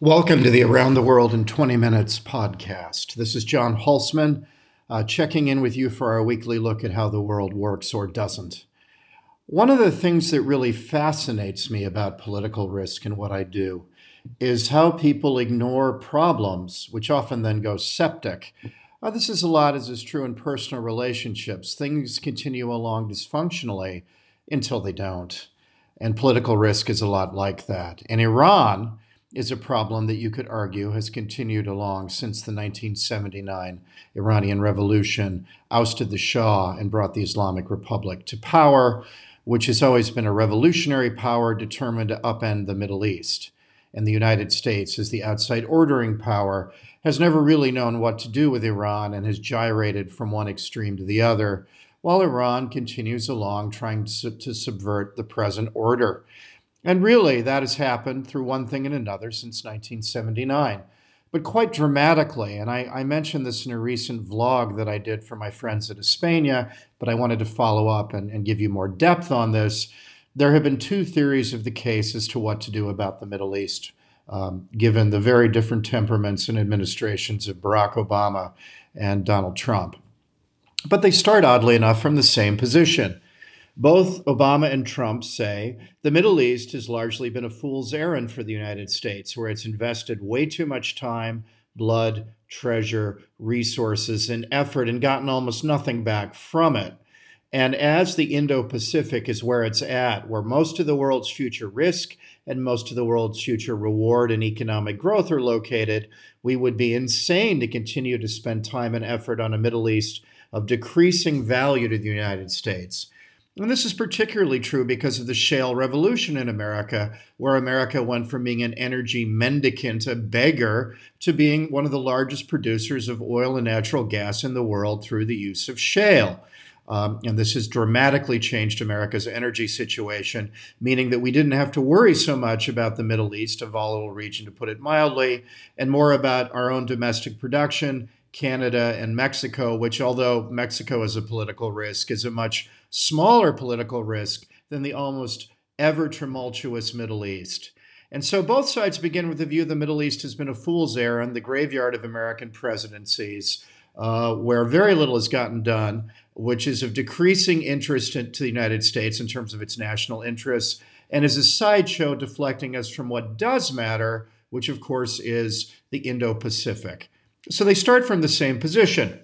Welcome to the Around the World in 20 Minutes podcast. This is John Hulsman uh, checking in with you for our weekly look at how the world works or doesn't. One of the things that really fascinates me about political risk and what I do is how people ignore problems, which often then go septic. Uh, this is a lot as is true in personal relationships. Things continue along dysfunctionally until they don't. And political risk is a lot like that. In Iran, is a problem that you could argue has continued along since the 1979 Iranian Revolution ousted the Shah and brought the Islamic Republic to power, which has always been a revolutionary power determined to upend the Middle East. And the United States, as the outside ordering power, has never really known what to do with Iran and has gyrated from one extreme to the other, while Iran continues along trying to, subvert the present order. And really, that has happened through one thing and another since 1979, but quite dramatically. And I, I, mentioned this in a recent vlog that I did for my friends at Hispania, but I wanted to follow up and, and give you more depth on this. There have been two theories of the case as to what to do about the Middle East, um, given the very different temperaments and administrations of Barack Obama and Donald Trump. But they start, oddly enough, from the same position both Obama and Trump say the Middle East has largely been a fool's errand for the United States, where it's invested way too much time, blood, treasure, resources, and effort and gotten almost nothing back from it. And as the Indo Pacific is where it's at, where most of the world's future risk and most of the world's future reward and economic growth are located, we would be insane to continue to spend time and effort on a Middle East of decreasing value to the United States. And this is particularly true because of the shale revolution in America, where America went from being an energy mendicant, a beggar, to being one of the largest producers of oil and natural gas in the world through the use of shale. Um, and this has dramatically changed America's energy situation, meaning that we didn't have to worry so much about the Middle East, a volatile region to put it mildly, and more about our own domestic production, Canada and Mexico, which, although Mexico is a political risk, is a much smaller political risk than the almost ever tumultuous Middle East. And so both sides begin with the view the Middle East has been a fool's errand, the graveyard of American presidencies, uh, where very little has gotten done, which is of decreasing interest to the United States in terms of its national interests, and is a sideshow deflecting us from what does matter, which of course is the Indo Pacific. So they start from the same position.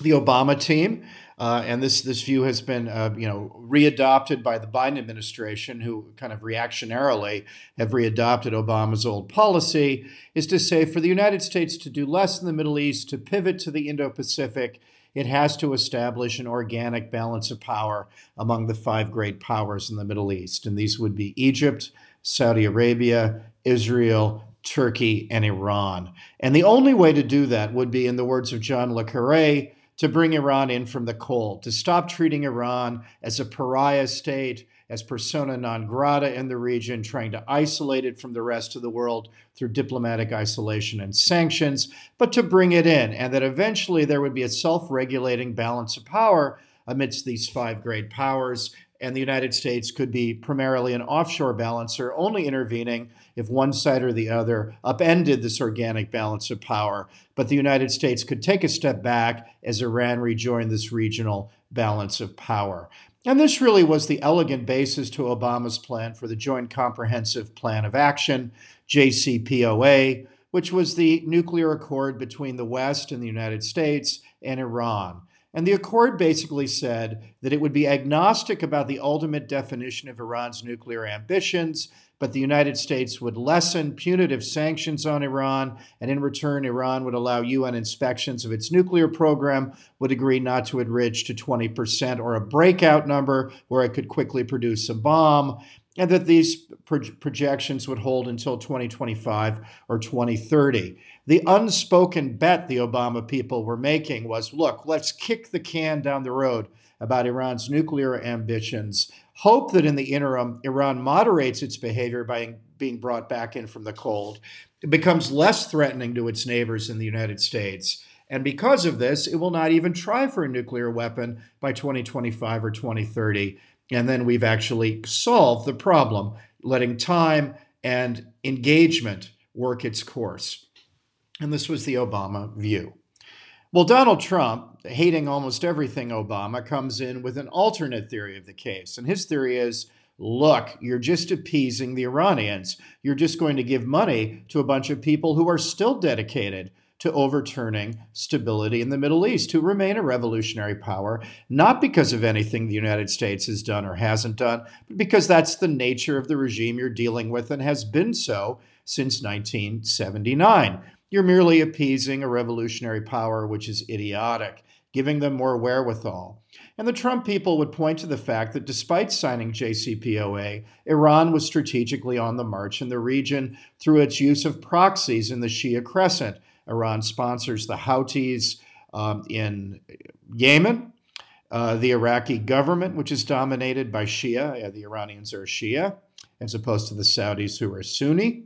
The Obama team uh, and this this view has been, uh, you know, readopted by the Biden administration, who kind of reactionarily have readopted Obama's old policy, is to say for the United States to do less in the Middle East, to pivot to the Indo-Pacific, it has to establish an organic balance of power among the five great powers in the Middle East, and these would be Egypt, Saudi Arabia, Israel, Turkey, and Iran. And the only way to do that would be, in the words of John Le Carre, to bring Iran in from the cold, to stop treating Iran as a pariah state, as persona non grata in the region, trying to isolate it from the rest of the world through diplomatic isolation and sanctions, but to bring it in, and that eventually there would be a self regulating balance of power amidst these five great powers, and the United States could be primarily an offshore balancer, only intervening if one side or the other upended this organic balance of power. But the United States could take a step back as Iran rejoined this regional balance of power. And this really was the elegant basis to Obama's plan for the Joint Comprehensive Plan of Action, JCPOA, which was the nuclear accord between the West and the United States and Iran. And the accord basically said that it would be agnostic about the ultimate definition of Iran's nuclear ambitions, but the United States would lessen punitive sanctions on Iran, and in return, Iran would allow UN inspections of its nuclear program, would agree not to enrich to 20% or a breakout number where it could quickly produce a bomb, and that these pro- projections would hold until 2025 or 2030. The unspoken bet the Obama people were making was look, let's kick the can down the road about Iran's nuclear ambitions. Hope that in the interim, Iran moderates its behavior by being brought back in from the cold. It becomes less threatening to its neighbors in the United States. And because of this, it will not even try for a nuclear weapon by 2025 or 2030. And then we've actually solved the problem, letting time and engagement work its course. And this was the Obama view. Well, Donald Trump, hating almost everything Obama, comes in with an alternate theory of the case. And his theory is look, you're just appeasing the Iranians. You're just going to give money to a bunch of people who are still dedicated to overturning stability in the Middle East, who remain a revolutionary power, not because of anything the United States has done or hasn't done, but because that's the nature of the regime you're dealing with and has been so since 1979. You're merely appeasing a revolutionary power which is idiotic, giving them more wherewithal. And the Trump people would point to the fact that despite signing JCPOA, Iran was strategically on the march in the region through its use of proxies in the Shia Crescent. Iran sponsors the Houthis um, in Yemen, uh, the Iraqi government, which is dominated by Shia. the Iranians are Shia, as opposed to the Saudis, who are Sunni.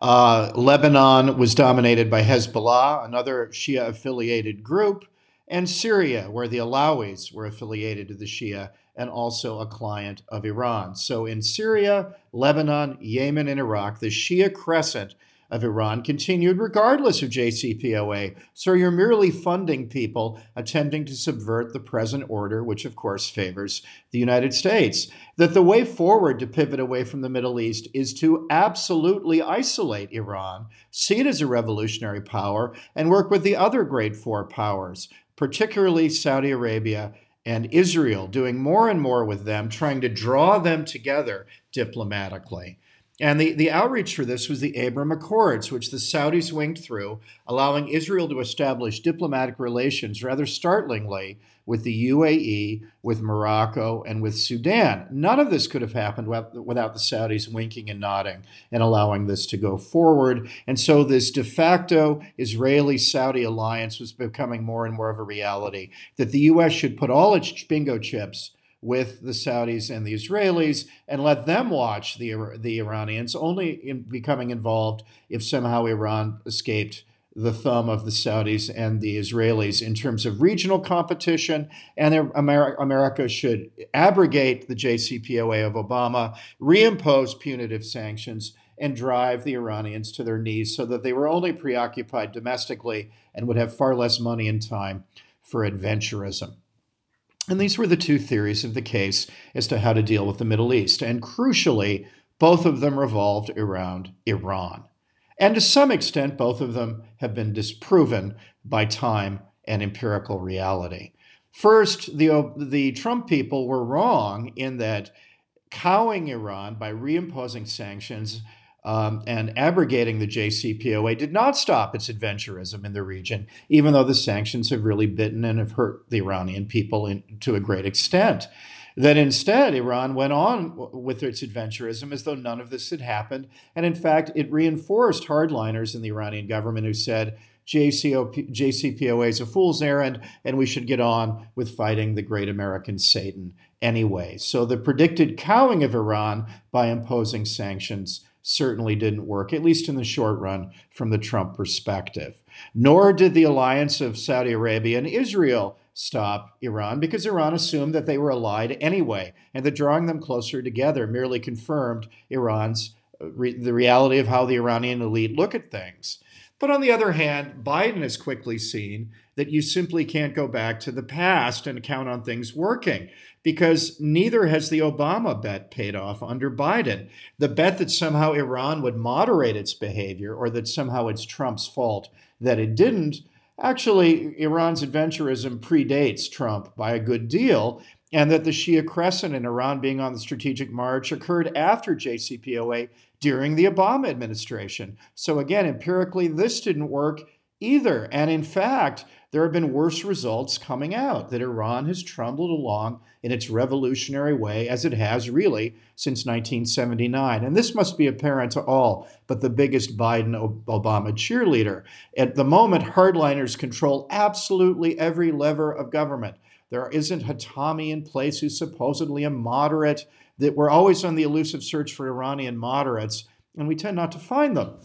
Uh, Lebanon was dominated by Hezbollah, another Shia affiliated group, and Syria, where the Alawis were affiliated to the Shia and also a client of Iran. So in Syria, Lebanon, Yemen, and Iraq, the Shia crescent of Iran continued regardless of JCPOA. So you're merely funding people attempting to subvert the present order, which of course favors the United States. That the way forward to pivot away from the Middle East is to absolutely isolate Iran, see it as a revolutionary power, and work with the other great four powers, particularly Saudi Arabia and Israel, doing more and more with them, trying to draw them together diplomatically. And the, the outreach for this was the Abraham Accords, which the Saudis winked through, allowing Israel to establish diplomatic relations, rather startlingly, with the UAE, with Morocco, and with Sudan. None of this could have happened without the Saudis winking and nodding and allowing this to go forward. And so this de facto Israeli Saudi alliance was becoming more and more of a reality that the U.S. should put all its bingo chips with the Saudis and the Israelis and let them watch the, the Iranians, only in becoming involved if somehow Iran escaped the thumb of the Saudis and the Israelis in terms of regional competition. And America, America should abrogate the JCPOA of Obama, reimpose punitive sanctions, and drive the Iranians to their knees so that they were only preoccupied domestically and would have far less money and time for adventurism. And these were the two theories of the case as to how to deal with the Middle East. And crucially, both of them revolved around Iran. And to some extent, both of them have been disproven by time and empirical reality. First, the, uh, the Trump people were wrong in that cowing Iran by reimposing sanctions um, and abrogating the JCPOA did not stop its adventurism in the region, even though the sanctions have really bitten and have hurt the Iranian people in, to a great extent. That instead, Iran went on with its adventurism as though none of this had happened. And in fact, it reinforced hardliners in the Iranian government who said, JCO, JCPOA is a fool's errand, and we should get on with fighting the great American Satan anyway. So the predicted cowing of Iran by imposing sanctions certainly didn't work, at least in the short run, from the Trump perspective. Nor did the alliance of Saudi Arabia and Israel stop Iran because Iran assumed that they were allied anyway, and that drawing them closer together merely confirmed Iran's uh, the reality of how the Iranian elite look at things. But on the other hand, Biden has quickly seen that you simply can't go back to the past and count on things working because neither has the Obama bet paid off under Biden. The bet that somehow Iran would moderate its behavior or that somehow it's Trump's fault that it didn't. Actually, Iran's adventurism predates Trump by a good deal, and that the Shia Crescent in Iran being on the strategic march occurred after JCPOA during the Obama administration. So, again, empirically, this didn't work either. And in fact, there have been worse results coming out that Iran has trundled along in its revolutionary way as it has really since 1979. And this must be apparent to all but the biggest Biden Obama cheerleader. At the moment, hardliners control absolutely every lever of government. There isn't Khatami in place who's supposedly a moderate, that we're always on the elusive search for Iranian moderates, and we tend not to find them.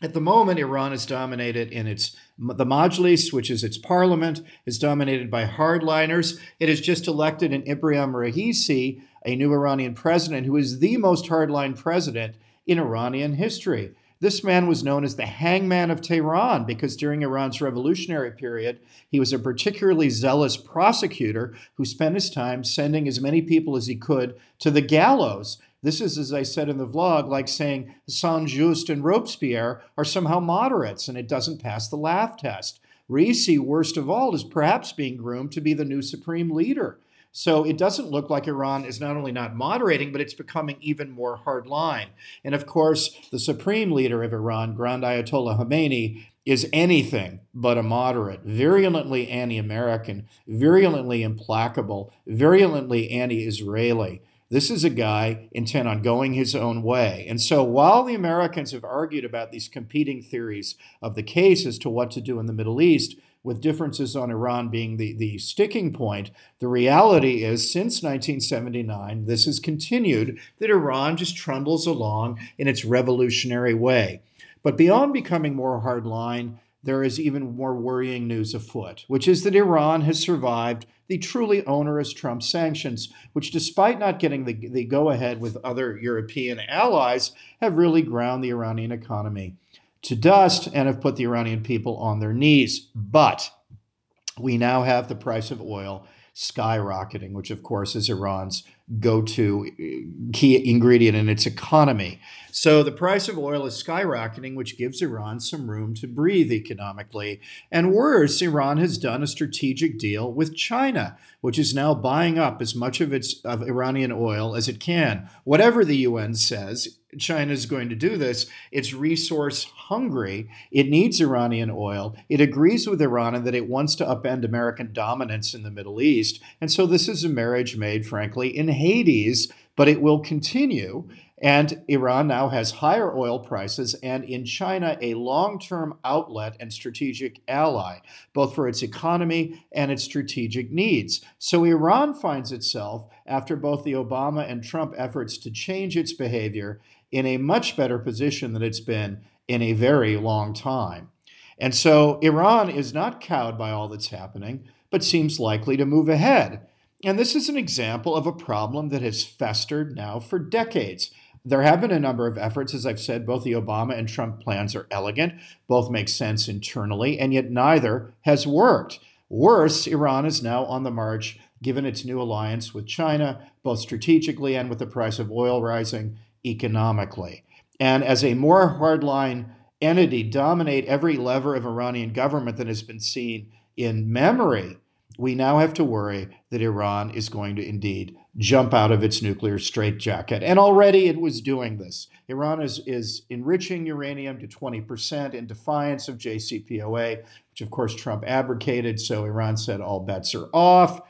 At the moment, Iran is dominated in its the Majlis, which is its parliament, is dominated by hardliners. It has just elected an Ibrahim Raisi, a new Iranian president, who is the most hardline president in Iranian history. This man was known as the hangman of Tehran because during Iran's revolutionary period, he was a particularly zealous prosecutor who spent his time sending as many people as he could to the gallows. This is, as I said in the vlog, like saying Saint Just and Robespierre are somehow moderates and it doesn't pass the laugh test. Raisi, worst of all, is perhaps being groomed to be the new supreme leader. So it doesn't look like Iran is not only not moderating, but it's becoming even more hardline. And of course, the supreme leader of Iran, Grand Ayatollah Khomeini, is anything but a moderate, virulently anti American, virulently implacable, virulently anti Israeli. This is a guy intent on going his own way. And so while the Americans have argued about these competing theories of the case as to what to do in the Middle East, with differences on Iran being the, the sticking point, the reality is since 1979, this has continued that Iran just trundles along in its revolutionary way. But beyond becoming more hardline, there is even more worrying news afoot, which is that Iran has survived the truly onerous Trump sanctions, which, despite not getting the, the go ahead with other European allies, have really ground the Iranian economy to dust and have put the Iranian people on their knees. But we now have the price of oil skyrocketing, which of course is Iran's go to uh, key ingredient in its economy. So the price of oil is skyrocketing, which gives Iran some room to breathe economically. And worse, Iran has done a strategic deal with China, which is now buying up as much of its of Iranian oil as it can. Whatever the UN says, China is going to do this. It's resource hungry. It needs Iranian oil. It agrees with Iran that it wants to upend American dominance in the Middle East. And so this is a marriage made, frankly, in Hades, but it will continue. And Iran now has higher oil prices and in China a long term outlet and strategic ally, both for its economy and its strategic needs. So Iran finds itself, after both the Obama and Trump efforts to change its behavior, in a much better position than it's been in a very long time. And so Iran is not cowed by all that's happening, but seems likely to move ahead. And this is an example of a problem that has festered now for decades. There have been a number of efforts, as I've said, both the Obama and Trump plans are elegant, both make sense internally, and yet neither has worked. Worse, Iran is now on the march, given its new alliance with China, both strategically and with the price of oil rising economically. And as a more hardline entity dominate every lever of Iranian government that has been seen in memory, we now have to worry that Iran is going to indeed jump out of its nuclear straitjacket. And already it was doing this. Iran is, is enriching uranium to 20% in defiance of JCPOA, which of course Trump abrogated. So Iran said all bets are off.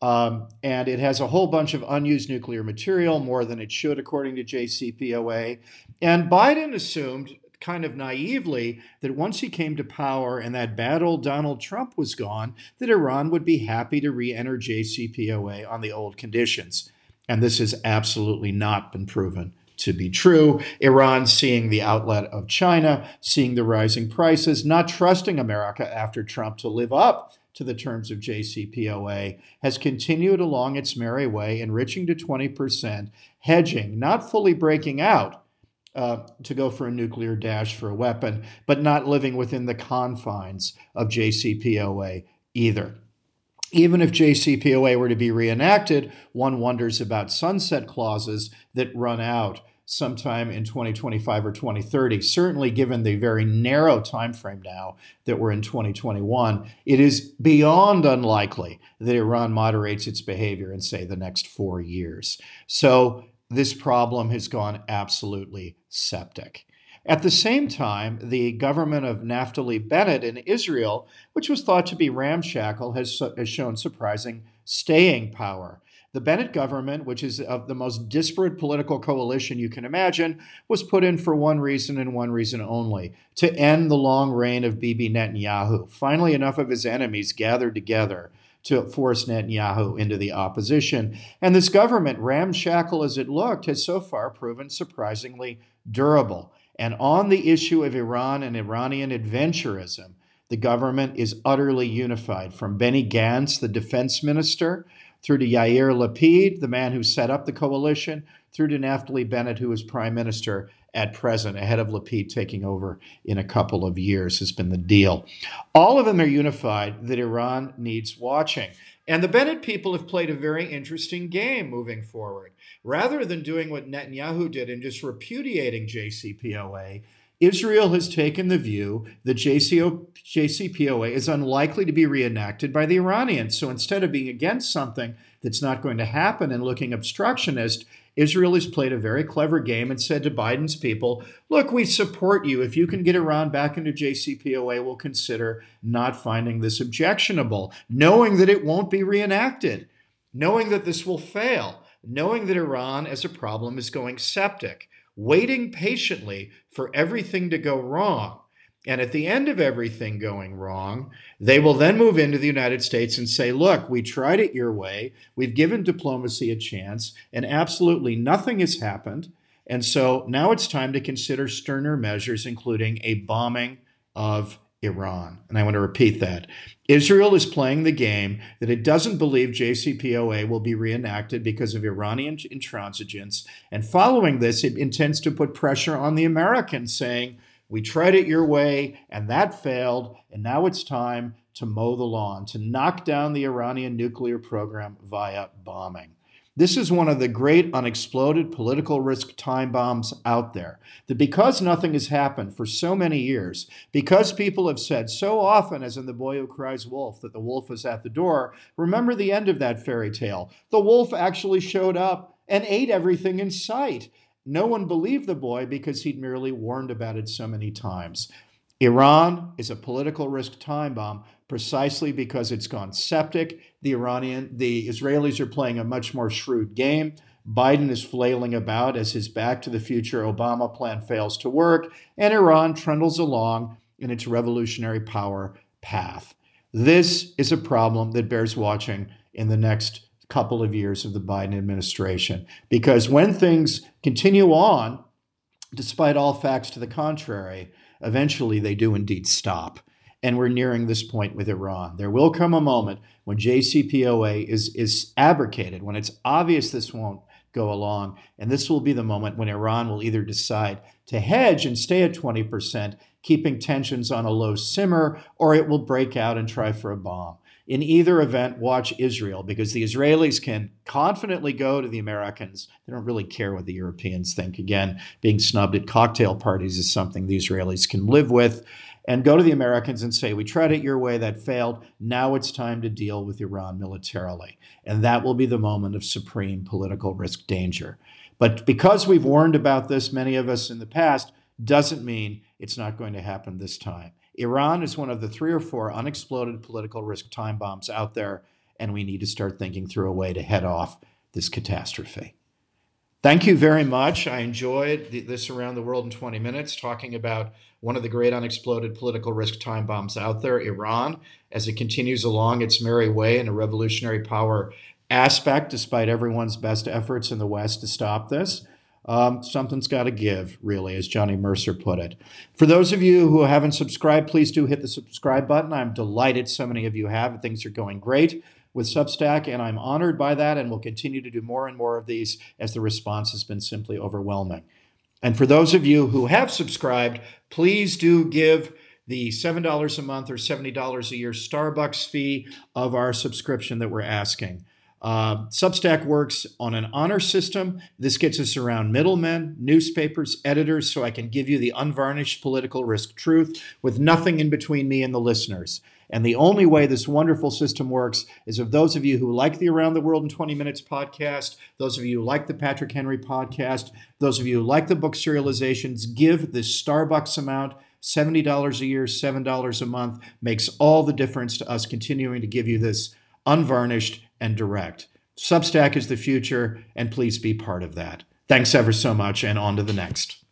Um, and it has a whole bunch of unused nuclear material, more than it should, according to JCPOA. And Biden assumed kind of naively that once he came to power and that bad old Donald Trump was gone, that Iran would be happy to re enter JCPOA on the old conditions. And this has absolutely not been proven to be true. Iran seeing the outlet of China, seeing the rising prices, not trusting America after Trump to live up to the terms of JCPOA, has continued along its merry way, enriching to 20%, hedging, not fully breaking out uh, to go for a nuclear dash for a weapon, but not living within the confines of JCPOA either. Even if JCPOA were to be reenacted, one wonders about sunset clauses that run out sometime in 2025 or 2030 certainly given the very narrow time frame now that we're in 2021 it is beyond unlikely that iran moderates its behavior in say the next 4 years so this problem has gone absolutely septic. At the same time, the government of Naftali Bennett in Israel, which was thought to be ramshackle, has, has shown surprising staying power. The Bennett government, which is of the most disparate political coalition you can imagine, was put in for one reason and one reason only to end the long reign of Bibi Netanyahu. Finally, enough of his enemies gathered together to force Netanyahu into the opposition. And this government, ramshackle as it looked, has so far proven surprisingly durable. And on the issue of Iran and Iranian adventurism, the government is utterly unified from Benny Gantz, the defense minister, through to Yair Lapid, the man who set up the coalition, through to Naftali Bennett, who was prime minister. At present, ahead of Lapid taking over in a couple of years, has been the deal. All of them are unified that Iran needs watching. And the Bennett people have played a very interesting game moving forward. Rather than doing what Netanyahu did and just repudiating JCPOA, Israel has taken the view that JCPOA is unlikely to be reenacted by the Iranians. So instead of being against something that's not going to happen and looking obstructionist, Israel has played a very clever game and said to Biden's people, look, we support you. If you can get Iran back into JCPOA, we'll consider not finding this objectionable, knowing that it won't be reenacted, knowing that this will fail, knowing that Iran as a problem is going septic waiting patiently for everything to go wrong. And at the end of everything going wrong, they will then move into the United States and say, look, we tried it your way. We've given diplomacy a chance, and absolutely nothing has happened. And so now it's time to consider sterner measures, including a bombing of Iran. And I want to repeat that. Israel is playing the game that it doesn't believe JCPOA will be reenacted because of Iranian intransigence. And following this, it intends to put pressure on the Americans, saying, We tried it your way, and that failed, and now it's time to mow the lawn, to knock down the Iranian nuclear program via bombing. This is one of the great unexploded political risk time bombs out there. That because nothing has happened for so many years, because people have said so often, as in The Boy Who Cries Wolf, that the wolf is at the door, remember the end of that fairy tale. The wolf actually showed up and ate everything in sight. No one believed the boy because he'd merely warned about it so many times. Iran is a political risk time bomb precisely because it's gone septic. The Iranian, the Israelis are playing a much more shrewd game. Biden is flailing about as his back to the future Obama plan fails to work, and Iran trundles along in its revolutionary power path. This is a problem that bears watching in the next couple of years of the Biden administration. Because when things continue on, despite all facts to the contrary, eventually they do indeed stop. And we're nearing this point with Iran. There will come a moment when JCPOA is, is abrogated, when it's obvious this won't go along. And this will be the moment when Iran will either decide to hedge and stay at 20%, keeping tensions on a low simmer, or it will break out and try for a bomb. In either event, watch Israel because the Israelis can confidently go to the Americans. They don't really care what the Europeans think. Again, being snubbed at cocktail parties is something the Israelis can live with. And go to the Americans and say, We tried it your way, that failed. Now it's time to deal with Iran militarily. And that will be the moment of supreme political risk danger. But because we've warned about this, many of us in the past, doesn't mean it's not going to happen this time. Iran is one of the three or four unexploded political risk time bombs out there, and we need to start thinking through a way to head off this catastrophe. Thank you very much. I enjoyed this Around the World in 20 Minutes, talking about one of the great unexploded political risk time bombs out there, Iran, as it continues along its merry way in a revolutionary power aspect, despite everyone's best efforts in the West to stop this um, something's got to give, really, as Johnny Mercer put it. For those of you who haven't subscribed, please do hit the subscribe button. I'm delighted so many of you have. Things are going great with Substack, and I'm honored by that, and we'll continue to do more and more of these as the response has been simply overwhelming. And for those of you who have subscribed, please do give the $7 a month or $70 a year Starbucks fee of our subscription that we're asking. Uh, Substack works on an honor system. This gets us around middlemen, newspapers, editors, so I can give you the unvarnished political risk truth with nothing in between me and the listeners. And the only way this wonderful system works is if those of you who like the Around the World in 20 Minutes podcast, those of you who like the Patrick Henry podcast, those of you who like the book serializations, give this Starbucks amount. $70 a year, $7 a month makes all the difference to us continuing to give you this unvarnished and direct. Substack is the future, and please be part of that. Thanks ever so much, and on to the next.